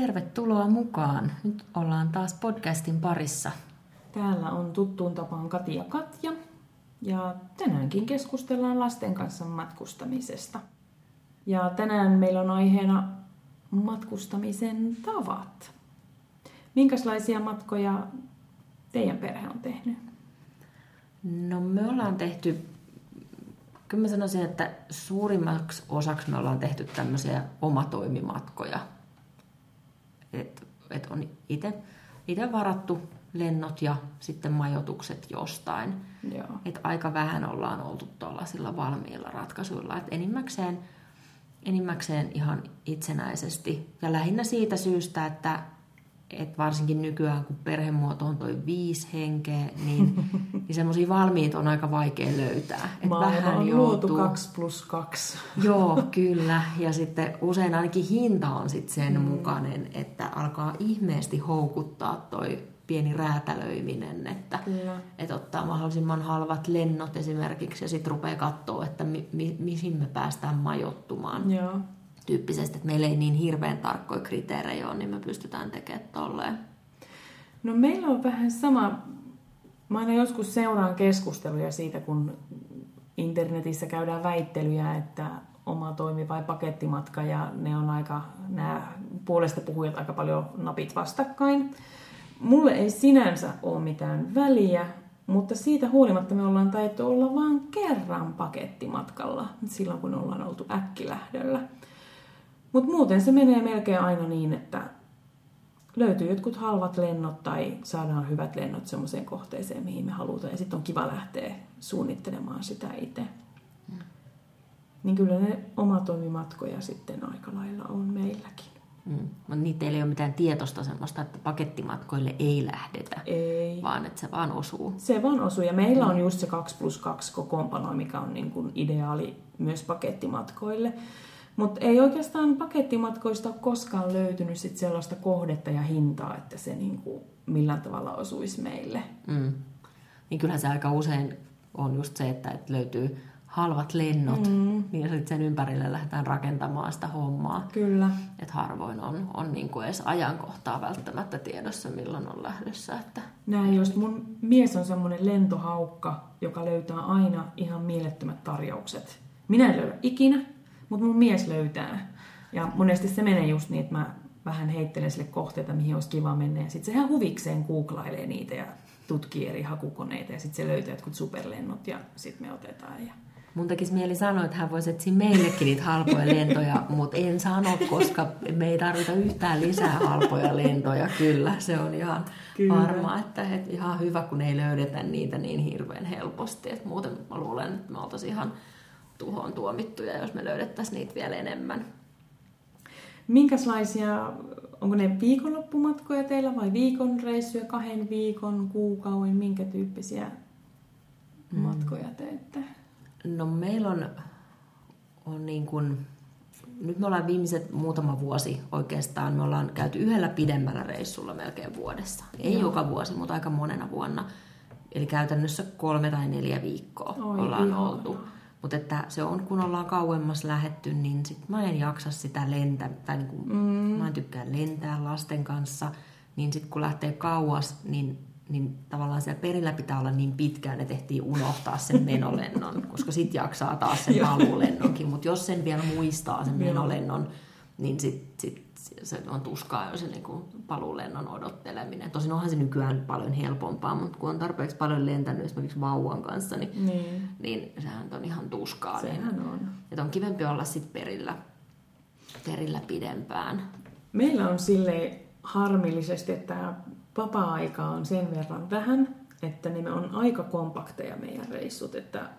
Tervetuloa mukaan. Nyt ollaan taas podcastin parissa. Täällä on tuttuun tapaan Kati ja Katja. Ja tänäänkin keskustellaan lasten kanssa matkustamisesta. Ja tänään meillä on aiheena matkustamisen tavat. Minkälaisia matkoja teidän perhe on tehnyt? No me ollaan tehty, kyllä mä sanoisin, että suurimmaksi osaksi me ollaan tehty tämmöisiä omatoimimatkoja. Että et on itse varattu lennot ja sitten majoitukset jostain. Joo. Et aika vähän ollaan oltu tuollaisilla valmiilla ratkaisuilla. Et enimmäkseen, enimmäkseen ihan itsenäisesti. Ja lähinnä siitä syystä, että et varsinkin nykyään, kun perhemuoto on toi viisi henkeä, niin, niin semmoisia valmiita on aika vaikea löytää. Et vähän on joutuu... 2 plus 2. Joo, kyllä. Ja sitten usein ainakin hinta on sitten sen mm. mukainen, että alkaa ihmeesti houkuttaa toi pieni räätälöiminen, että, että ottaa mahdollisimman halvat lennot esimerkiksi ja sitten rupeaa katsoa, että mi, mi, mihin me päästään majoittumaan. Joo. Tyyppisesti, että meillä ei niin hirveän tarkkoja kriteerejä ole, niin me pystytään tekemään tolleen. No meillä on vähän sama, mä aina joskus seuraan keskusteluja siitä, kun internetissä käydään väittelyjä, että oma toimi vai pakettimatka ja ne on aika, nämä puolesta puhujat aika paljon napit vastakkain. Mulle ei sinänsä ole mitään väliä, mutta siitä huolimatta me ollaan taittu olla vain kerran pakettimatkalla, silloin kun ollaan oltu äkkilähdöllä. Mutta muuten se menee melkein aina niin, että löytyy jotkut halvat lennot tai saadaan hyvät lennot semmoiseen kohteeseen, mihin me halutaan. Ja sitten on kiva lähteä suunnittelemaan sitä itse. Mm. Niin kyllä ne omatoimimatkoja sitten aika lailla on meilläkin. Mm. Mutta niitä ei ole mitään tietoista semmoista, että pakettimatkoille ei lähdetä, ei. vaan että se vaan osuu. Se vaan osuu. Ja meillä mm. on just se 2 plus 2 kokoonpano, mikä on niin kuin ideaali myös pakettimatkoille. Mutta ei oikeastaan pakettimatkoista ole koskaan löytynyt sit sellaista kohdetta ja hintaa, että se niin kuin millään tavalla osuisi meille. Mm. Niin kyllähän se aika usein on just se, että löytyy halvat lennot, mm. niin sitten sen ympärille lähdetään rakentamaan sitä hommaa. Kyllä. Että harvoin on, on niin kuin edes ajankohtaa välttämättä tiedossa, milloin on lähdössä. Että... Näin just. Mun mies on semmoinen lentohaukka, joka löytää aina ihan mielettömät tarjoukset. Minä en löydä ikinä, mutta mun mies löytää. Ja monesti se menee just niin, että mä vähän heittelen sille kohteita, mihin olisi kiva mennä. Ja sitten se ihan huvikseen googlailee niitä ja tutkii eri hakukoneita ja sitten se löytää jotkut superlennot ja sitten me otetaan. Ja Mun tekisi mieli sanoa, että hän voisi etsiä meillekin niitä halpoja lentoja, mutta en sano, koska me ei tarvita yhtään lisää halpoja lentoja. Kyllä, se on ihan Kyllä. varma, että, että ihan hyvä, kun ei löydetä niitä niin hirveän helposti. Että muuten mä luulen, että me oltaisiin ihan tuhoon tuomittuja, jos me löydettäisiin niitä vielä enemmän. Minkälaisia, onko ne viikonloppumatkoja teillä vai viikon reissuja, kahden viikon, kuukauden, minkä tyyppisiä mm. matkoja teette? No meillä on, on niin kuin, nyt me ollaan viimeiset muutama vuosi oikeastaan, me ollaan käyty yhdellä pidemmällä reissulla melkein vuodessa. Ei Joo. joka vuosi, mutta aika monena vuonna. Eli käytännössä kolme tai neljä viikkoa Oi, ollaan ihana. oltu. Mutta että se on, kun ollaan kauemmas lähetty, niin sit mä en jaksa sitä lentää, tai niin kuin, mm. mä en tykkää lentää lasten kanssa, niin sitten kun lähtee kauas, niin niin tavallaan siellä perillä pitää olla niin pitkään, että ehtii unohtaa sen menolennon, koska sit jaksaa taas sen paluulennonkin. Mutta jos sen vielä muistaa, sen menolennon, niin sit, sit se on tuskaa jo se niin paluulennon odotteleminen. Tosin onhan se nykyään paljon helpompaa, mutta kun on tarpeeksi paljon lentänyt esimerkiksi vauvan kanssa, niin, niin. niin sehän on ihan tuskaa. Niin sehän niin, on. Että on kivempi olla sit perillä, perillä pidempään. Meillä on sille harmillisesti, että vapaa-aikaa on sen verran vähän, että ne on aika kompakteja meidän reissut, että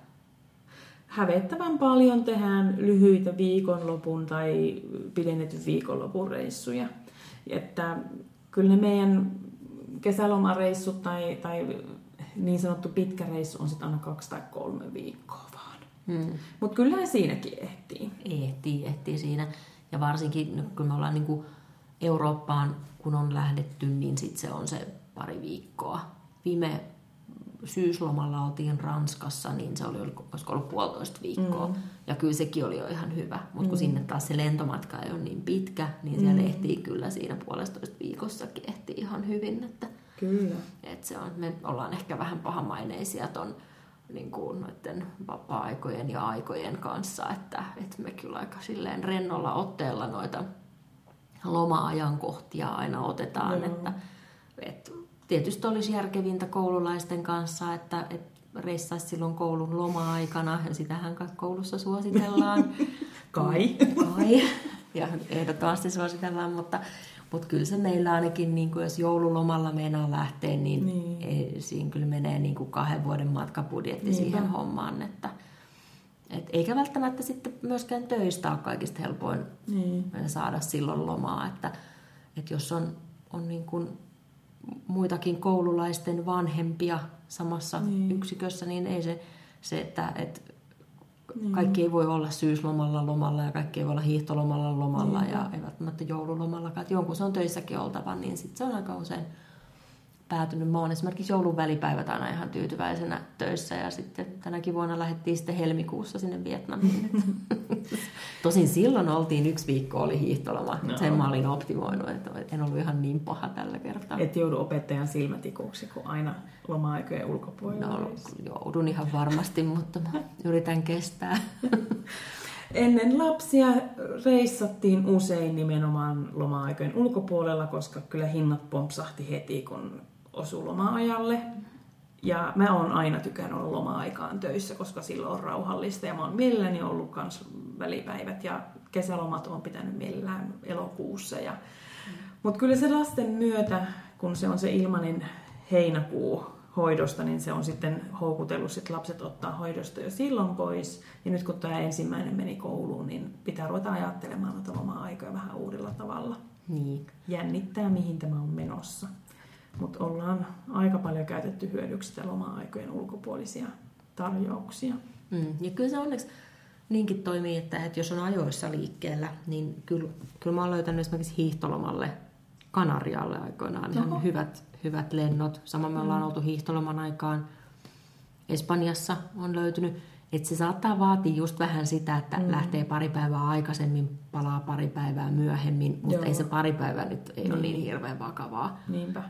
hävettävän paljon tehdään lyhyitä viikonlopun tai pidennetyn viikonlopun reissuja. Että kyllä ne meidän kesälomareissut tai, tai niin sanottu pitkä reissu on sitten aina kaksi tai kolme viikkoa vaan. Hmm. Mutta kyllä siinäkin ehtii. Ehtii, ehtii siinä. Ja varsinkin kun me ollaan niinku Eurooppaan kun on lähdetty, niin sitten se on se pari viikkoa. Viime syyslomalla oltiin Ranskassa, niin se oli, olisiko ollut puolitoista viikkoa. Mm. Ja kyllä sekin oli jo ihan hyvä. Mutta mm. kun sinne taas se lentomatka ei ole niin pitkä, niin siellä mm. ehtii kyllä siinä puolestoista viikossakin ehtii ihan hyvin. Että, kyllä. Että se on, me ollaan ehkä vähän pahamaineisia ton niin kuin noiden vapaa-aikojen ja aikojen kanssa, että, että me kyllä aika silleen rennolla otteella noita loma-ajankohtia aina otetaan, Joo. että, että tietysti olisi järkevintä koululaisten kanssa, että, että reissaisi silloin koulun loma-aikana, ja sitähän koulussa suositellaan. Kai. Kai, ja ehdottomasti suositellaan, mutta, mutta kyllä se meillä ainakin, niin kuin jos joululomalla meinaa lähteä, niin, niin. Siinä kyllä menee niin kuin kahden vuoden matkabudjetti Niinpä. siihen hommaan, että, et eikä välttämättä sitten myöskään töistä ole kaikista helpoin niin. saada silloin lomaa, että, että jos on, on niin kuin muitakin koululaisten vanhempia samassa niin. yksikössä, niin ei se, se että, että niin. kaikki ei voi olla syyslomalla lomalla ja kaikki ei voi olla hiihtolomalla lomalla niin. ja ei välttämättä joululomallakaan. Että jonkun se on töissäkin oltava, niin sitten se on aika usein päätynyt. Mä oon esimerkiksi joulun välipäivät aina ihan tyytyväisenä töissä ja sitten tänäkin vuonna lähdettiin sitten helmikuussa sinne Vietnamiin. Tosin silloin oltiin yksi viikko oli hiihtoloma, no. sen mä olin optimoinut, että en ollut ihan niin paha tällä kertaa. Et joudu opettajan silmätikuksi, kun aina loma-aikojen ulkopuolella No joudun ihan varmasti, mutta mä yritän kestää. Ennen lapsia reissattiin usein nimenomaan loma-aikojen ulkopuolella, koska kyllä hinnat pompsahti heti, kun osui loma-ajalle. Ja mä oon aina tykännyt olla loma-aikaan töissä, koska silloin on rauhallista. Ja mä oon mielelläni ollut kans välipäivät ja kesälomat on pitänyt mielellään elokuussa. Ja... Mm. Mutta kyllä se lasten myötä, kun se on se ilmainen heinäkuu hoidosta, niin se on sitten houkutellut sit lapset ottaa hoidosta jo silloin pois. Ja nyt kun tämä ensimmäinen meni kouluun, niin pitää ruveta ajattelemaan noita loma-aikoja vähän uudella tavalla. Niin. Jännittää, mihin tämä on menossa. Mutta ollaan aika paljon käytetty hyödyksi sitä loma-aikojen ulkopuolisia tarjouksia. Mm. Ja kyllä se onneksi niinkin toimii, että, että jos on ajoissa liikkeellä, niin kyllä, kyllä mä oon löytänyt esimerkiksi hiihtolomalle Kanarialle aikoinaan Oho. ihan hyvät, hyvät lennot. Sama me ollaan mm. oltu hiihtoloman aikaan. Espanjassa on löytynyt että se saattaa vaatia just vähän sitä, että mm. lähtee pari päivää aikaisemmin, palaa pari päivää myöhemmin, mutta Joo. ei se pari päivää nyt ei niin. ole niin hirveän vakavaa.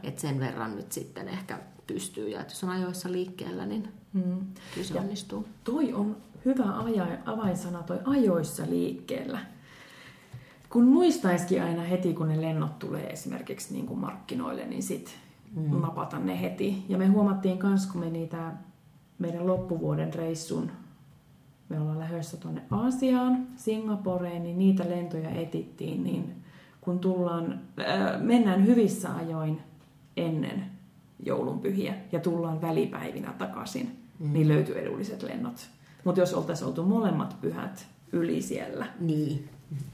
Että sen verran nyt sitten ehkä pystyy. Ja jos on ajoissa liikkeellä, niin mm. kyllä se ja onnistuu. Toi on hyvä aja, avainsana, toi ajoissa liikkeellä. Kun muistaisikin aina heti, kun ne lennot tulee esimerkiksi niin kuin markkinoille, niin sit mm. napata ne heti. Ja me huomattiin myös, kun me niitä meidän loppuvuoden reissun me ollaan lähdössä tuonne Aasiaan, Singaporeen, niin niitä lentoja etittiin, niin kun tullaan, äh, mennään hyvissä ajoin ennen joulunpyhiä ja tullaan välipäivinä takaisin, mm. niin löytyy edulliset lennot. Mutta jos oltaisiin oltu molemmat pyhät yli siellä, niin.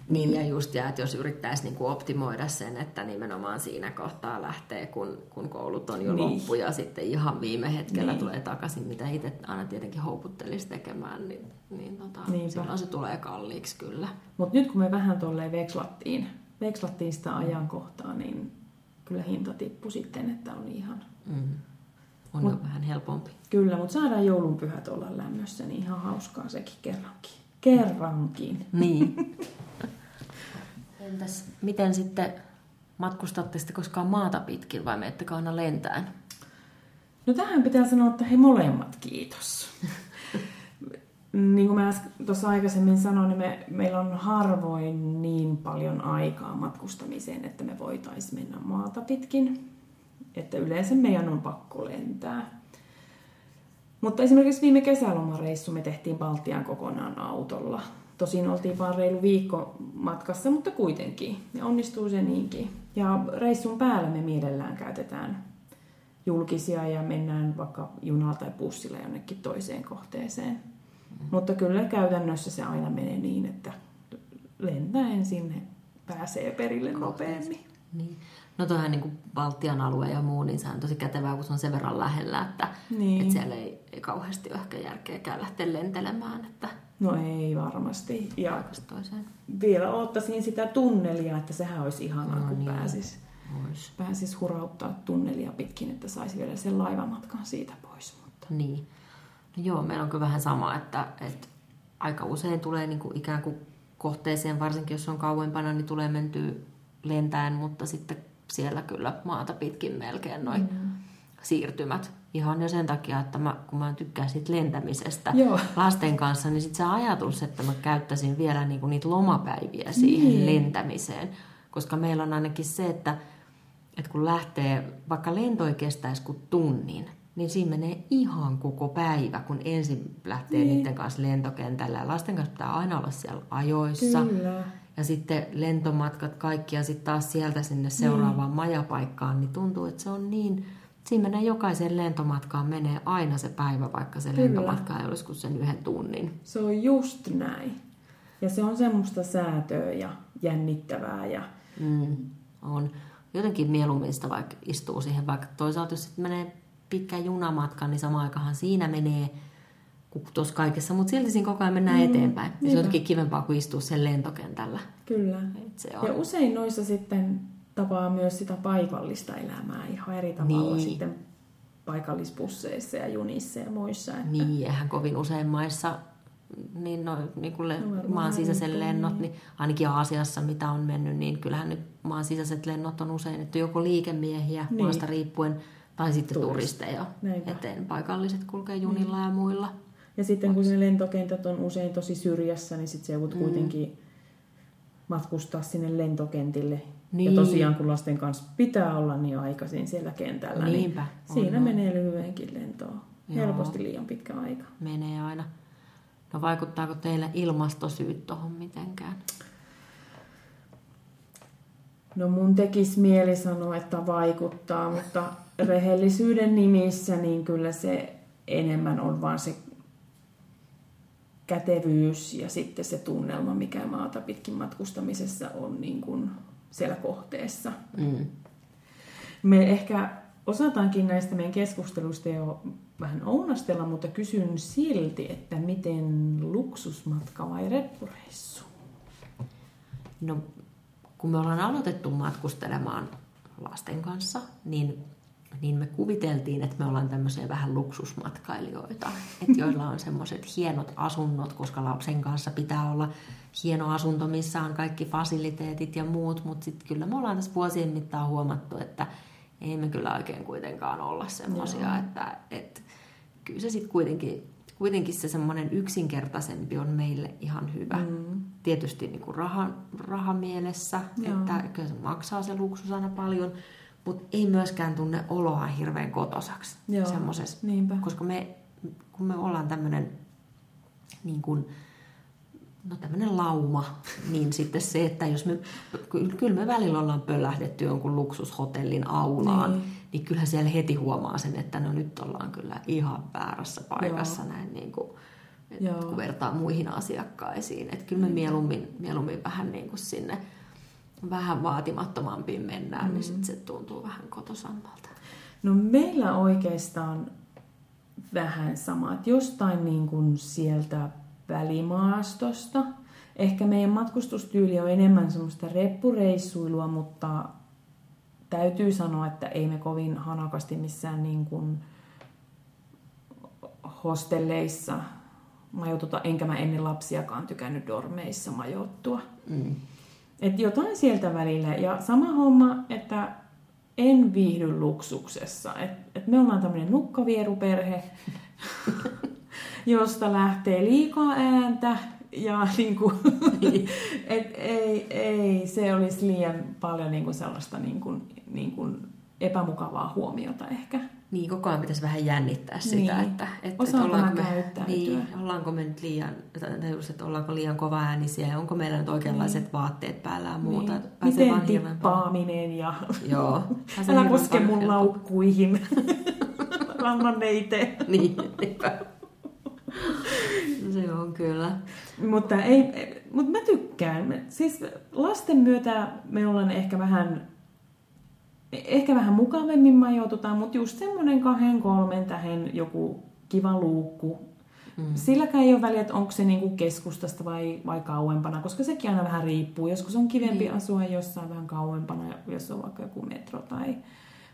Niin ja just, ja että jos yrittäisi niin kuin optimoida sen, että nimenomaan siinä kohtaa lähtee, kun, kun koulut on jo niin. loppu ja sitten ihan viime hetkellä niin. tulee takaisin, mitä itse aina tietenkin houkuttelisi tekemään, niin, niin tota, silloin se tulee kalliiksi kyllä. Mutta nyt kun me vähän tolleen vekslattiin, vekslattiin sitä ajankohtaa, niin kyllä hinta tippui sitten, että on ihan... Mm. On Mut, jo vähän helpompi. Kyllä, mutta saadaan joulunpyhät olla lämmössä, niin ihan hauskaa sekin kerrankin. Kerrankin. Niin. Entäs miten sitten matkustatte sitten koskaan maata pitkin vai menettekö aina lentään? No tähän pitää sanoa, että he molemmat kiitos. niin kuin mä tuossa aikaisemmin sanoin, niin me, meillä on harvoin niin paljon aikaa matkustamiseen, että me voitaisiin mennä maata pitkin. Että yleensä meidän on pakko lentää. Mutta esimerkiksi viime kesälomareissu me tehtiin Baltian kokonaan autolla. Tosin oltiin vain reilu viikko matkassa, mutta kuitenkin. Ja onnistuu se niinkin. Ja reissun päällä me mielellään käytetään julkisia ja mennään vaikka junalla tai bussilla jonnekin toiseen kohteeseen. Mm. Mutta kyllä käytännössä se aina menee niin, että lentäen sinne pääsee perille nopeammin. Niin. No toihan niin kuin Baltian alue ja muu, niin se on tosi kätevää, kun se on sen verran lähellä, että, niin. että siellä ei, ei kauheasti ole ehkä järkeäkään lähteä lentelemään. Että No ei varmasti. Ja vielä ottaisin sitä tunnelia, että sehän olisi ihanaa, no, kun niin. pääsis, pääsis hurauttaa tunnelia pitkin, että saisi vielä sen laivamatkan siitä pois. Niin. No joo, meillä on kyllä vähän sama, että, että aika usein tulee niin kuin ikään kuin kohteeseen, varsinkin jos on kauempana, niin tulee mentyä lentäen, mutta sitten siellä kyllä maata pitkin melkein noin mm. siirtymät. Ihan jo sen takia, että mä, kun mä tykkään siitä lentämisestä Joo. lasten kanssa, niin sitten se ajatus, että mä käyttäisin vielä niinku niitä lomapäiviä siihen Niin. lentämiseen. Koska meillä on ainakin se, että, että kun lähtee, vaikka lento ei kestäisi kuin tunnin, niin siinä menee ihan koko päivä, kun ensin lähtee Niin. niin. niiden kanssa lentokentällä. Ja lasten kanssa pitää aina olla siellä ajoissa. Kyllä. Ja sitten lentomatkat kaikki ja sitten taas sieltä sinne seuraavaan mm. majapaikkaan, niin tuntuu, että se on niin... Siinä menee jokaisen lentomatkaan menee aina se päivä, vaikka se Kyllä. lentomatka ei olisi kuin sen yhden tunnin. Se on just näin. Ja se on semmoista säätöä ja jännittävää. Ja... Mm. On jotenkin mieluummin sitä vaikka istuu siihen, vaikka toisaalta jos sitten menee pitkä junamatka, niin sama aikahan siinä menee kuin tuossa kaikessa, mutta silti siinä koko ajan mennään mm. eteenpäin. Ja se on jotenkin kivempaa kuin istua sen lentokentällä. Kyllä. Et se on. Ja usein noissa sitten tapaa myös sitä paikallista elämää ihan eri tavalla Niin. sitten paikallispusseissa ja junissa ja muissa. Että... Niin, eihän kovin usein maissa niin, no, niin kuin le- No maan sisäisen lennot, niin. niin ainakin Aasiassa mitä on mennyt, niin kyllähän nyt maan sisäiset lennot on usein, että joko liikemiehiä Niin. niin. maasta riippuen, tai sitten Turisteja. turisteja. Näinpä. Eteen paikalliset kulkee junilla ja muilla. Ja sitten kun ne lentokentät on usein tosi syrjässä, niin sitten se joudut mm. kuitenkin matkustaa sinne lentokentille. Niin. Ja Niin. tosiaan kun lasten kanssa pitää olla niin aikaisin siellä kentällä, Niinpä, niin on, siinä on. menee lyhyenkin lentoon. Joo. Helposti liian pitkä aika. Menee aina. No vaikuttaako teillä ilmastosyyt tuohon mitenkään? No mun tekisi mieli sanoa, että vaikuttaa, mutta rehellisyyden nimissä niin kyllä se enemmän on vaan se kätevyys ja sitten se tunnelma, mikä maata pitkin matkustamisessa on niin kuin siellä kohteessa. Mm. Me ehkä osataankin näistä meidän keskusteluista jo vähän ounastella, mutta kysyn silti, että miten luksusmatka vai reppureissu? No, kun me ollaan aloitettu matkustelemaan lasten kanssa, niin, niin me kuviteltiin, että me ollaan tämmöisiä vähän luksusmatkailijoita, että joilla on semmoiset hienot asunnot, koska lapsen kanssa pitää olla hieno asunto, missä on kaikki fasiliteetit ja muut, mutta sitten kyllä me ollaan tässä vuosien mittaan huomattu, että ei me kyllä oikein kuitenkaan olla semmoisia, että, että kyllä se sitten kuitenkin, kuitenkin se semmoinen yksinkertaisempi on meille ihan hyvä. Mm. Tietysti niin kuin rahan, rahamielessä, Joo. että kyllä se maksaa se luksus aina paljon, mutta ei myöskään tunne oloa hirveän kotosaksi Joo, niinpä. Koska me, kun me ollaan tämmöinen niin kuin, no tämmöinen lauma, niin sitten se, että jos me, ky- kyllä me välillä ollaan pöllähdetty jonkun luksushotellin aulaan, Niin. niin, kyllä siellä heti huomaa sen, että no nyt ollaan kyllä ihan väärässä paikassa Joo. näin niin kuin, kun vertaa muihin asiakkaisiin. Että kyllä me mieluummin, mieluummin vähän niin kuin sinne vähän vaatimattomampiin mennään, mm. niin sitten se tuntuu vähän kotosammalta. No meillä oikeastaan vähän sama, että jostain niin kuin sieltä välimaastosta. Ehkä meidän matkustustyyli on enemmän semmoista reppureissuilua, mutta täytyy sanoa, että ei me kovin hanakasti missään niin kuin hostelleissa majoituta, enkä mä ennen lapsiakaan tykännyt dormeissa majoittua. Mm. Et jotain sieltä välillä. Ja sama homma, että en viihdy luksuksessa. Et, et me ollaan tämmöinen nukkavieruperhe, josta lähtee liikaa ääntä. Ja niinku, et ei, ei, se olisi liian paljon niinku sellaista niinku, niinku epämukavaa huomiota ehkä. Niin, koko ajan pitäisi vähän jännittää sitä, Niin. että, että, että ollaanko, me, niin, ollaanko me nyt liian, tai just, että ollaanko liian kova äänisiä ja onko meillä nyt oikeanlaiset niin. vaatteet päällä ja muuta. Niin. Miten vaan tippaaminen ja Joo. älä koske mun helpommin. laukkuihin. Anna ne itse. Niin. Se on kyllä. Mutta, ei, mutta mä tykkään. Siis lasten myötä me ollaan ehkä vähän, ehkä vähän mukavemmin majoitutaan, mutta just semmoinen kahden, kolmen tähän joku kiva luukku. Mm. Silläkään ei ole väliä, että onko se niinku keskustasta vai, vai kauempana, koska sekin aina vähän riippuu. Joskus on kivempi Niin. asua jossain vähän kauempana, jos on vaikka joku metro tai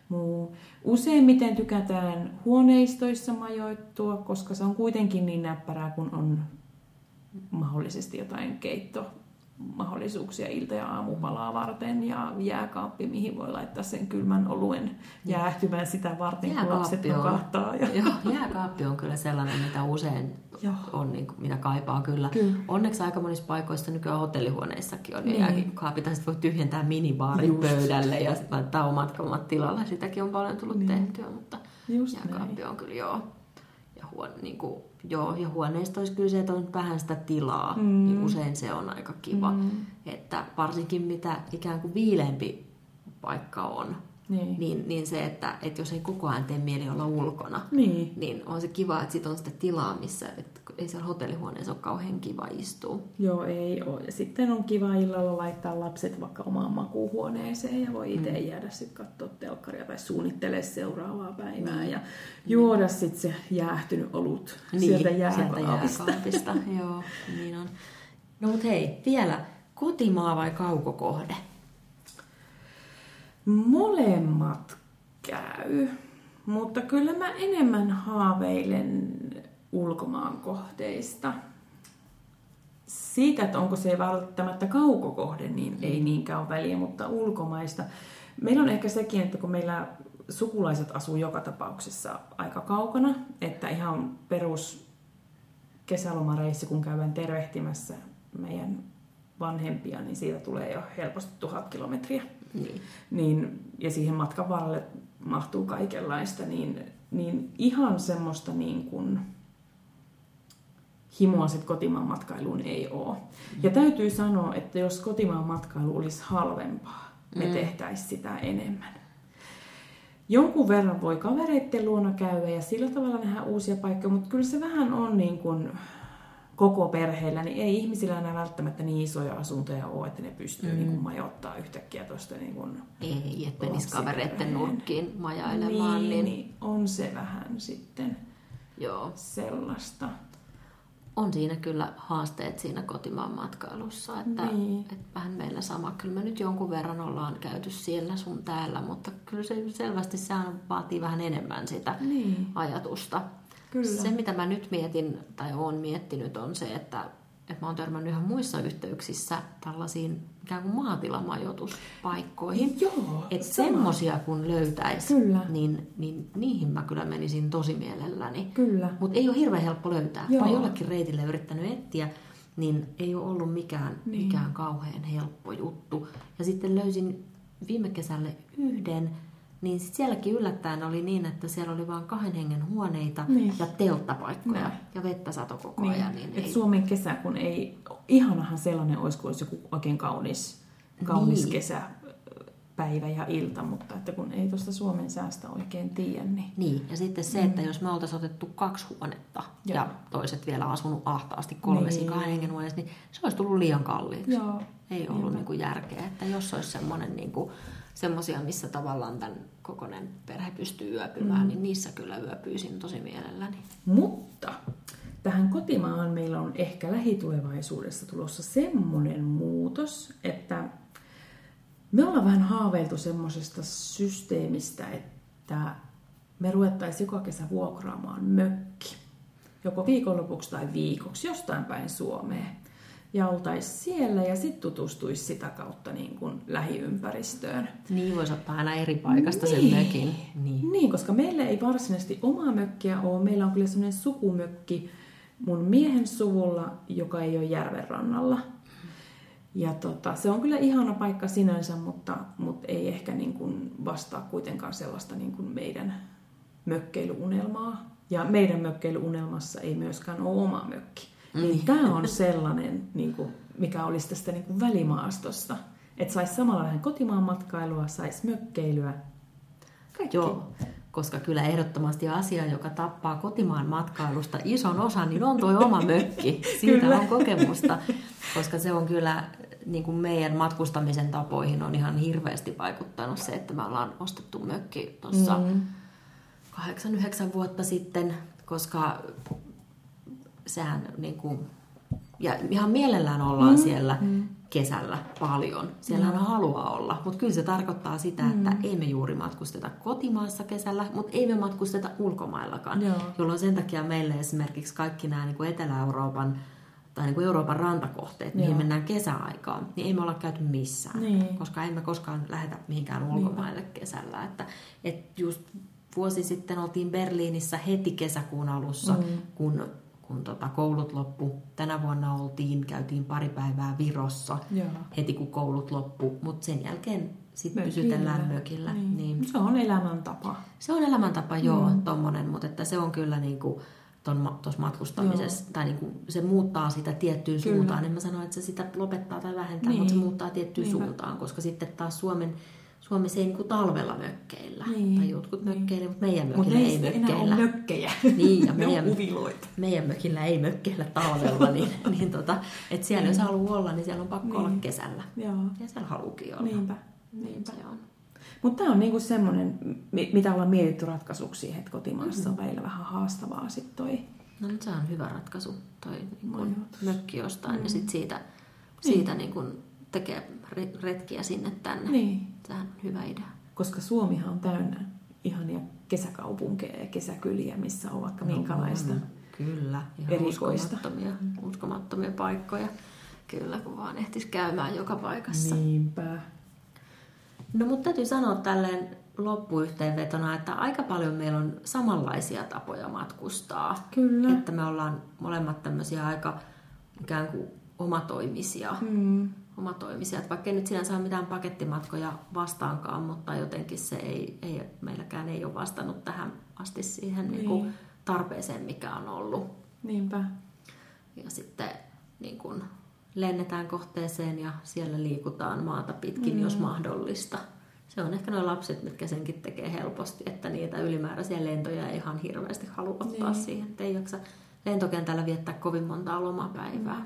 muu. Useimmiten tykätään huoneistoissa majoittua, koska se on kuitenkin niin näppärää, kun on mahdollisesti jotain keitto mahdollisuuksia ilta- ja aamupalaa varten ja jääkaappi, mihin voi laittaa sen kylmän oluen jäähtymään sitä varten, kun lapset nukahtaa. Ja... Joo, jääkaappi on kyllä sellainen, mitä usein Joo. on, niin kuin, mitä kaipaa kyllä. kyllä. Onneksi aika monissa paikoissa nykyään hotellihuoneissakin on, niin. jääkaappi, tai voi tyhjentää minibaarin Just. pöydälle ja laittaa omat kamat tilalle. Sitäkin on paljon tullut niin. tehtyä, mutta Just jääkaappi näin. on kyllä joo. Huone, niin kuin, Joo, ja huoneistoissa kyllä se, että on vähän sitä tilaa, mm. niin usein se on aika kiva. Mm. Että varsinkin mitä ikään kuin viileämpi paikka on, niin. Niin, niin se, että, että jos ei koko ajan tee mieli olla ulkona, niin, niin on se kiva, että sit on sitä tilaa, missä että ei siellä hotellihuoneessa ole kauhean kiva istua. Joo, ei ole. Ja sitten on kiva illalla laittaa lapset vaikka omaan makuuhuoneeseen ja voi itse mm. jäädä sitten katsoa telkkaria tai suunnittelee seuraavaa päivää mm. ja juoda mm. sitten se jäähtynyt olut niin, sieltä jääkaapista. Sieltä jääkaapista. Joo, niin on. No mut hei, vielä kotimaa vai kaukokohde? Molemmat käy, mutta kyllä mä enemmän haaveilen ulkomaan kohteista. Siitä, että onko se välttämättä kaukokohde, niin ei niinkään ole väliä, mutta ulkomaista. Meillä on ehkä sekin, että kun meillä sukulaiset asuu joka tapauksessa aika kaukana, että ihan perus kesälomareissi, kun käydään tervehtimässä meidän vanhempia, niin siitä tulee jo helposti tuhat kilometriä. Niin. Niin, ja siihen matkan varrelle mahtuu kaikenlaista, niin, niin ihan semmoista niin kuin himoa sit kotimaan matkailuun ei ole. Mm. Ja täytyy sanoa, että jos kotimaan matkailu olisi halvempaa, me mm. tehtäisiin sitä enemmän. Jonkun verran voi kavereiden luona käydä ja sillä tavalla nähdä uusia paikkoja, mutta kyllä se vähän on niin kuin koko perheellä, niin ei ihmisillä enää välttämättä niin isoja asuntoja ole, että ne pystyy mm. niin kuin majoittaa yhtäkkiä tuosta niin kuin Ei, että menisi kavereiden nurkkiin majailemaan. Niin, niin... niin, on se vähän sitten Joo. sellaista. On siinä kyllä haasteet siinä kotimaan matkailussa, että, niin. että vähän meillä sama. Kyllä me nyt jonkun verran ollaan käyty siellä sun täällä, mutta kyllä se selvästi sehän vaatii vähän enemmän sitä niin. ajatusta. Kyllä. Se, mitä mä nyt mietin tai oon miettinyt, on se, että, että mä oon törmännyt ihan muissa yhteyksissä tällaisiin ikään kuin maatilamajoituspaikkoihin. Joo, Että semmosia kun löytäisi, niin, niin niihin mä kyllä menisin tosi mielelläni. Kyllä. Mutta ei ole hirveän helppo löytää. Joo. Mä jollekin reitille yrittänyt etsiä, niin ei ole ollut mikään, niin. mikään kauhean helppo juttu. Ja sitten löysin viime kesälle yhden, niin sit sielläkin yllättäen oli niin, että siellä oli vain kahden hengen huoneita niin. ja telttapaikkoja Näin. ja vettä sato koko niin. ajan. Niin Et ei... Suomen kesä, kun ei, ihanahan sellainen olisi, kun olisi joku oikein kaunis, kaunis niin. kesä päivä ja ilta, mutta että kun ei tuosta Suomen säästä oikein tiedä. Niin, niin. ja sitten se, että mm. jos me oltaisiin otettu kaksi huonetta Joo. ja toiset vielä asunut ahtaasti kolmesi niin. kahden hengen huoneessa, niin se olisi tullut liian kalliiksi. Joo. Ei ollut niin kuin järkeä, että jos olisi semmoinen niin kuin, semmoisia, missä tavallaan tämän kokoinen perhe pystyy yöpymään, mm. niin niissä kyllä yöpyisin tosi mielelläni. Mutta tähän kotimaahan meillä on ehkä lähitulevaisuudessa tulossa semmoinen muutos, että me ollaan vähän haaveiltu semmoisesta systeemistä, että me ruvettaisiin joka kesä vuokraamaan mökki. Joko viikonlopuksi tai viikoksi jostain päin Suomeen ja oltaisiin siellä ja sitten tutustuisi sitä kautta niin kuin lähiympäristöön. Niin, voisi ottaa aina eri paikasta niin. sen mökin. Niin. niin, koska meillä ei varsinaisesti omaa mökkiä ole. Meillä on kyllä sellainen sukumökki mun miehen suvulla, joka ei ole järven rannalla. Ja tota, se on kyllä ihana paikka sinänsä, mutta, mutta ei ehkä niin kuin vastaa kuitenkaan sellaista niin kuin meidän mökkeilyunelmaa. Ja meidän mökkeilyunelmassa ei myöskään ole oma mökki. Mm. Niin tämä on sellainen, niin kuin, mikä olisi tästä niin kuin välimaastosta. Että saisi samalla vähän kotimaan matkailua, saisi mökkeilyä. Kaikki. Joo, koska kyllä ehdottomasti asia, joka tappaa kotimaan matkailusta ison osan, niin on tuo oma mökki. Siitä kyllä. on kokemusta, koska se on kyllä niin kuin meidän matkustamisen tapoihin on ihan hirveästi vaikuttanut se, että me ollaan ostettu mökki tuossa mm. 8-9 vuotta sitten, koska sehän niin kuin, Ja ihan mielellään ollaan mm. siellä mm. kesällä paljon. Siellähän mm. haluaa olla, mutta kyllä se tarkoittaa sitä, että mm. ei me juuri matkusteta kotimaassa kesällä, mutta ei me matkusteta ulkomaillakaan. Joo. Jolloin sen takia meille esimerkiksi kaikki nämä niin kuin Etelä-Euroopan tai niin kuin Euroopan rantakohteet, mihin Joo. mennään kesäaikaan, niin ei me olla käyty missään, niin. koska emme koskaan lähetä mihinkään ulkomaille niin. kesällä. Että, et just vuosi sitten oltiin Berliinissä heti kesäkuun alussa, mm. kun, kun tota koulut loppu. Tänä vuonna oltiin, käytiin pari päivää Virossa Joo. heti kun koulut loppu, mutta sen jälkeen sitten pysytellään mökillä. Niin. Niin. Se on elämäntapa. Se on elämäntapa, joo, mm. tommonen, mutta että se on kyllä niin kuin, tuossa matkustamisessa, Joo. tai niin kuin se muuttaa sitä tiettyyn Kyllä. suuntaan. En mä sano, että se sitä lopettaa tai vähentää, niin. mutta se muuttaa tiettyyn Niinpä. suuntaan, koska sitten taas Suomen Suomessa ei niin kuin talvella mökkeillä. Niin. Tai jotkut niin. mökkeillä, mutta meidän mökillä ei mökkeillä. Enää mökkejä. Niin, ja meidän, meidän mökillä ei mökkeillä talvella. niin, niin tota, että siellä niin. jos haluaa olla, niin siellä on pakko niin. olla kesällä. Joo. Ja siellä haluukin olla. Niinpä. Niinpä. Se on. Mutta tämä on niinku semmoinen, mitä ollaan mietitty ratkaisuksi siihen, että kotimaassa mm-hmm. on välillä vähän haastavaa sitten toi. No nyt se on hyvä ratkaisu, toi niin kun mökki jostain mm. ja sitten siitä, siitä niin. niin tekee retkiä sinne tänne. Niin. Tämä on hyvä idea. Koska Suomihan on täynnä ihania kesäkaupunkeja ja kesäkyliä, missä on vaikka no, minkälaista on. Kyllä, ihan erikoista. Uskomattomia, uskomattomia paikkoja. Kyllä, kun vaan ehtis käymään joka paikassa. Niinpä. No mutta täytyy sanoa tälleen loppuyhteenvetona, että aika paljon meillä on samanlaisia tapoja matkustaa. Kyllä. Että me ollaan molemmat tämmöisiä aika ikään kuin omatoimisia. Mm. Omatoimisia. Että vaikka ei nyt sinänsä ole mitään pakettimatkoja vastaankaan, mutta jotenkin se ei, ei meilläkään ei ole vastannut tähän asti siihen niin. Niin kuin tarpeeseen, mikä on ollut. Niinpä. Ja sitten niin kuin lennetään kohteeseen ja siellä liikutaan maata pitkin, mm. jos mahdollista. Se on ehkä nuo lapset, mitkä senkin tekee helposti, että niitä ylimääräisiä lentoja ei ihan hirveästi halua ottaa niin. siihen. Että ei jaksa lentokentällä viettää kovin monta lomapäivää. Mm.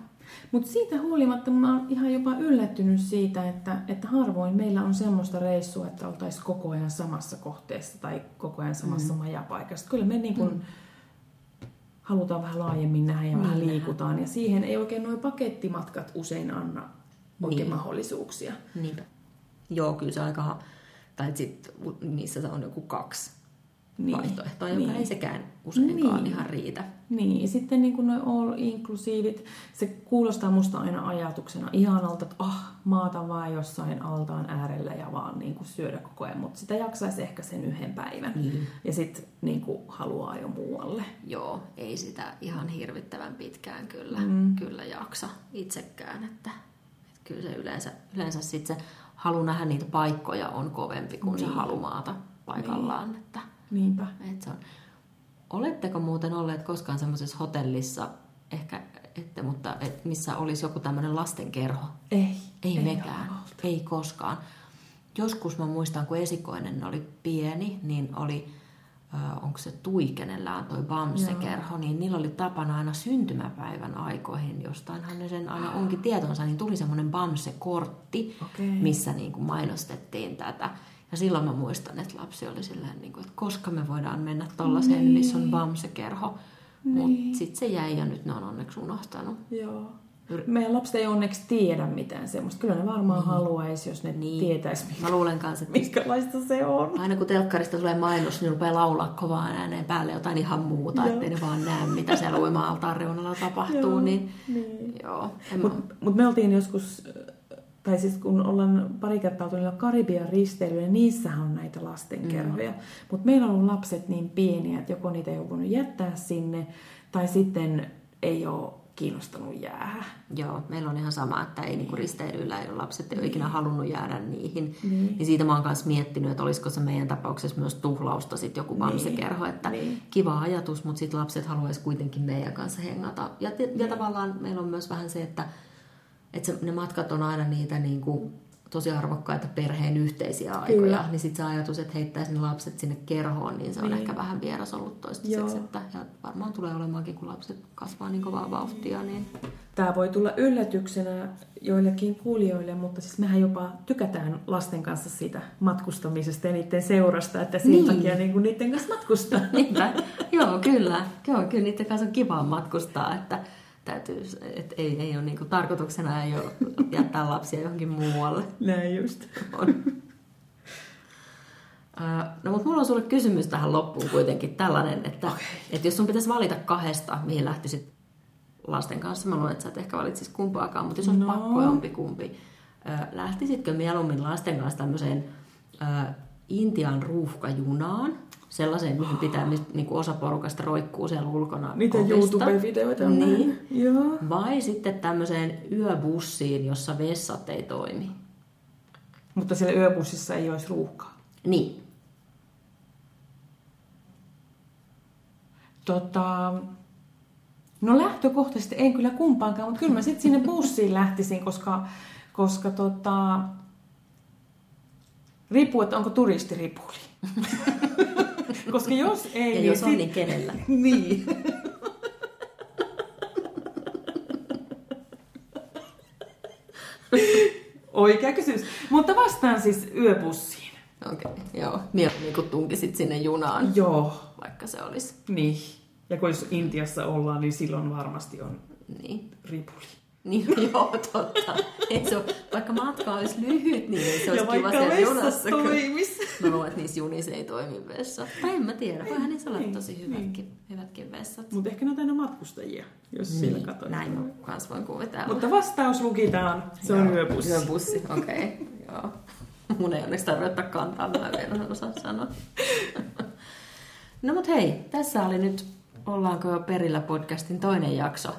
Mutta siitä huolimatta mä oon ihan jopa yllättynyt siitä, että, että harvoin meillä on semmoista reissua, että oltaisiin koko ajan samassa kohteessa tai koko ajan samassa mm. majapaikassa. Kyllä me niin kun, mm halutaan vähän laajemmin nähdä ja vähän niin. liikutaan. Ja siihen ei oikein nuo pakettimatkat usein anna oikein niin. mahdollisuuksia. Niinpä. Joo, kyllä se aika... Tai sitten niissä on joku kaksi niin. vaihtoehtoa, joka niin. ei sekään useinkaan niin. ihan riitä. Niin, ja sitten niin kuin all inclusivit, se kuulostaa musta aina ajatuksena ihanalta, että ah, maata vaan jossain altaan äärellä ja vaan niin kuin syödä koko ajan, mutta sitä jaksaisi ehkä sen yhden päivän. Niin. Ja sitten niin kuin haluaa jo muualle. Joo, ei sitä ihan hirvittävän pitkään kyllä, mm. kyllä jaksa itsekään, että, että kyllä se yleensä, yleensä sitten se halu nähdä niitä paikkoja on kovempi kuin niin. se halu maata paikallaan. Niin. Että, Niinpä. Että se on, Oletteko muuten olleet koskaan semmoisessa hotellissa, ehkä ette, mutta et, missä olisi joku tämmöinen lastenkerho? Ei. Ei, ei mekään. Ei koskaan. Joskus mä muistan, kun esikoinen oli pieni, niin oli, äh, onko se Tui, kenellä on toi Bamse-kerho, niin niillä oli tapana aina syntymäpäivän aikoihin, jostainhan ne sen aina onkin tietonsa, niin tuli semmoinen Bamse-kortti, okay. missä niin kuin mainostettiin tätä. Ja silloin mä muistan, että lapsi oli silleen, niin kuin, että koska me voidaan mennä tollaiseen, niin. missä on Bamse-kerho. Niin. Mutta sitten se jäi ja nyt ne on onneksi unohtanut. Joo. Meidän lapset ei onneksi tiedä mitään semmoista. Kyllä ne varmaan niin. haluaisi, jos ne niin. tietäisi, Mä luulen kanssa, että minkälaista se on. Aina kun telkkarista tulee mainos, niin rupeaa laulaa kovaa ääneen päälle jotain ihan muuta, joo. ettei ne vaan näe, mitä siellä uima-altaan reunalla tapahtuu. joo. Niin, niin. Joo, Mutta mä... mut me oltiin joskus tai siis kun ollaan pari kertaa tullut Karibian risteilyyn, niin niissähän on näitä lastenkerhoja. Mm. Mutta meillä on ollut lapset niin pieniä, että joko niitä ei ole voinut jättää sinne, tai sitten ei ole kiinnostanut jäädä. Joo, meillä on ihan sama, että ei niinku risteilyillä ei ole lapset ei ole ikinä halunnut jäädä niihin. Niin. niin siitä mä oon myös miettinyt, että olisiko se meidän tapauksessa myös tuhlausta sitten joku bamsekerho, että niin. kiva ajatus, mutta sitten lapset haluaisi kuitenkin meidän kanssa hengata. Ja, ja niin. tavallaan meillä on myös vähän se, että että se, ne matkat on aina niitä niin kuin, tosi arvokkaita perheen yhteisiä aikoja, Kyllä. niin sitten se ajatus, että heittäisi ne lapset sinne kerhoon, niin se on niin. ehkä vähän vieras ollut toistaiseksi. Että, ja varmaan tulee olemaankin, kun lapset kasvaa niin kovaa vauhtia. Niin... Tämä voi tulla yllätyksenä joillekin kuulijoille, mutta siis mehän jopa tykätään lasten kanssa siitä matkustamisesta ja niiden seurasta, että sen niin. takia niin kuin niiden kanssa matkustaa. Niinpä. Joo, kyllä. Joo, kyllä niiden kanssa on kiva matkustaa, että täytyy, että ei, ei ole niinku, tarkoituksena ei ole jättää lapsia johonkin muualle. Näin just. On. No mutta mulla on sulle kysymys tähän loppuun kuitenkin tällainen, että, okay. että jos sun pitäisi valita kahdesta, mihin lähtisit lasten kanssa, mä luulen, että sä et ehkä valitsis kumpaakaan, mutta jos on no. pakko jompi kumpi, lähtisitkö mieluummin lasten kanssa tämmöiseen Intian ruuhkajunaan, sellaiseen, mihin pitää niin kuin osa porukasta roikkuu siellä ulkona Niitä YouTube-videoita niin. Joo. Vai sitten tämmöiseen yöbussiin, jossa vessat ei toimi. Mutta siellä yöbussissa ei olisi ruuhkaa. Niin. Tota, no lähtökohtaisesti en kyllä kumpaankaan, mutta kyllä mä sitten sinne bussiin lähtisin, koska, koska tota, riippuu, että onko turistiripuli. koska jos ei... Ja niin jos on, niin kenellä. niin. Oikea kysymys. Mutta vastaan siis yöbussiin. Okei, okay, joo. Mieluummin kun tunkisit sinne junaan. Joo. Vaikka se olisi. Niin. Ja kun jos Intiassa ollaan, niin silloin varmasti on niin. ripuli. Niin, joo, totta. Ei se vaikka matka olisi lyhyt, niin se olisi ja kiva siellä junassa. toimis. Mä luulen, että niissä junissa ei toimi vessa. Tai en mä tiedä, voihan niissä olla niin, tosi hyvätkin, niin. hyvätkin vessat. Mutta ehkä ne on aina matkustajia, jos niin, siellä katsoo. Näin mä kans voin kuvitella. Mutta vastaus lukitaan, se on yöbussi. Yöbussi, okei. Okay, joo. Mun ei onneksi tarvitse ottaa kantaa, mä en osaa sanoa. no mut hei, tässä oli nyt Ollaanko jo perillä podcastin toinen jakso.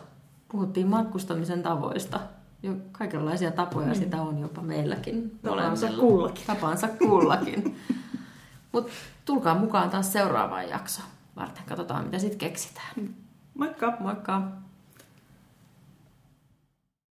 Puhuttiin matkustamisen tavoista. Jo kaikenlaisia tapoja mm. sitä on jopa meilläkin. Tapansa kullakin. Tapansa kullakin. Mutta tulkaa mukaan taas seuraavaan jaksoon varten. Katsotaan, mitä sitten keksitään. Moikka! Moikka!